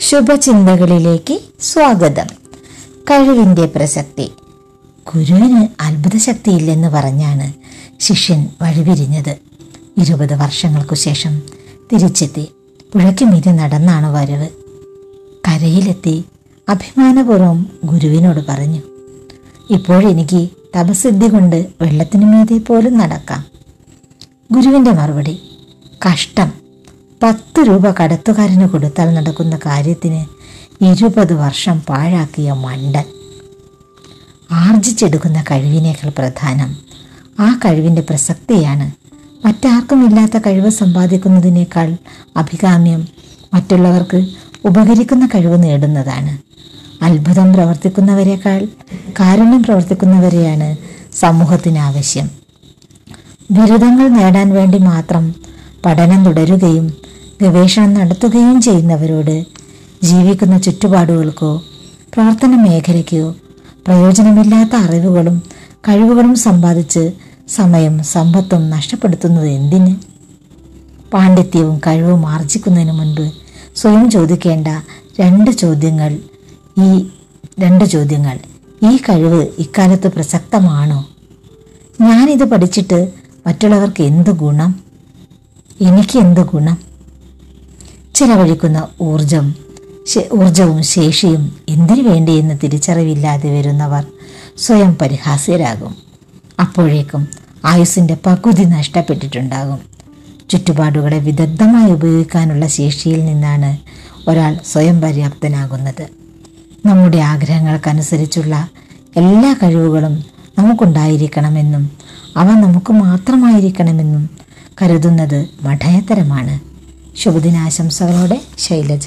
ശുഭചിന്തകളിലേക്ക് സ്വാഗതം. കഴിവിന്റെ പ്രസക്തി. ഗുരുവിന് അത്ഭുത ശക്തിയില്ലെന്ന് പറഞ്ഞാണ് ശിഷ്യൻ വഴിപിരിഞ്ഞത് ഇരുപത് വർഷങ്ങൾക്കു ശേഷം തിരിച്ചെത്തി. പുഴയ്ക്ക് മീതെ നടന്നാണ് വരവ്. കരയിലെത്തി അഭിമാനപൂർവം ഗുരുവിനോട് പറഞ്ഞു ഇപ്പോഴെനിക്ക് തപസിദ്ധി കൊണ്ട് വെള്ളത്തിനു മീതെ പോലും നടക്കാം. ഗുരുവിന്റെ മറുപടി കഷ്ടം പത്ത് രൂപ കടത്തുകാരന് കൊടുത്താൽ നടക്കുന്ന കാര്യത്തിന് ഇരുപത് വർഷം പാഴാക്കിയ മണ്ടൻ. ആർജിച്ചെടുക്കുന്ന കഴിവിനേക്കാൾ പ്രധാനം ആ കഴിവിന്റെ പ്രസക്തിയാണ്. മറ്റാർക്കും ഇല്ലാത്ത കഴിവ് സമ്പാദിക്കുന്നതിനേക്കാൾ അഭികാമ്യം മറ്റുള്ളവർക്ക് ഉപകരിക്കുന്ന കഴിവ് നേടുന്നതാണ്. അത്ഭുതം പ്രവർത്തിക്കുന്നവരെക്കാൾ കാരുണ്യം പ്രവർത്തിക്കുന്നവരെയാണ് സമൂഹത്തിന് ആവശ്യം. ബിരുദങ്ങൾ നേടാൻ വേണ്ടി മാത്രം പഠനം തുടരുകയും ഗവേഷണം നടത്തുകയും ചെയ്യുന്നവരോട് ജീവിക്കുന്ന ചുറ്റുപാടുകൾക്കോ പ്രവർത്തന മേഖലയ്ക്കോ പ്രയോജനമില്ലാത്ത അറിവുകളും കഴിവുകളും സമ്പാദിച്ച് സമയം സമ്പത്തും നഷ്ടപ്പെടുത്തുന്നത് എന്തിന്? പാണ്ഡിത്യവും കഴിവും ആർജിക്കുന്നതിന് മുൻപ് സ്വയം ചോദിക്കേണ്ട രണ്ട് ചോദ്യങ്ങൾ ഈ രണ്ട് ചോദ്യങ്ങൾ. ഈ കഴിവ് ഇക്കാലത്ത് പ്രസക്തമാണോ? ഞാനിത് പഠിച്ചിട്ട് മറ്റുള്ളവർക്ക് എന്ത് ഗുണം? എനിക്ക് എന്ത് ഗുണം? ചിലവഴിക്കുന്ന ഊർജം ഊർജവും ശേഷിയും എന്തിനു വേണ്ടിയെന്ന് തിരിച്ചറിവില്ലാതെ വരുന്നവർ സ്വയം പരിഹാസ്യരാകും. അപ്പോഴേക്കും ആയുസിന്റെ പകുതി നഷ്ടപ്പെട്ടിട്ടുണ്ടാകും. ചുറ്റുപാടുകളെ വിദഗ്ധമായി ഉപയോഗിക്കാനുള്ള ശേഷിയിൽ നിന്നാണ് ഒരാൾ സ്വയം പര്യാപ്തനാകുന്നത്. നമ്മുടെ ആഗ്രഹങ്ങൾക്കനുസരിച്ചുള്ള എല്ലാ കഴിവുകളും നമുക്കുണ്ടായിരിക്കണമെന്നും അവ നമുക്ക് മാത്രമായിരിക്കണമെന്നും കരുതുന്നത് മഠയത്തരമാണ് ശുഭദിനാശംസകളോടെ ശൈലജ.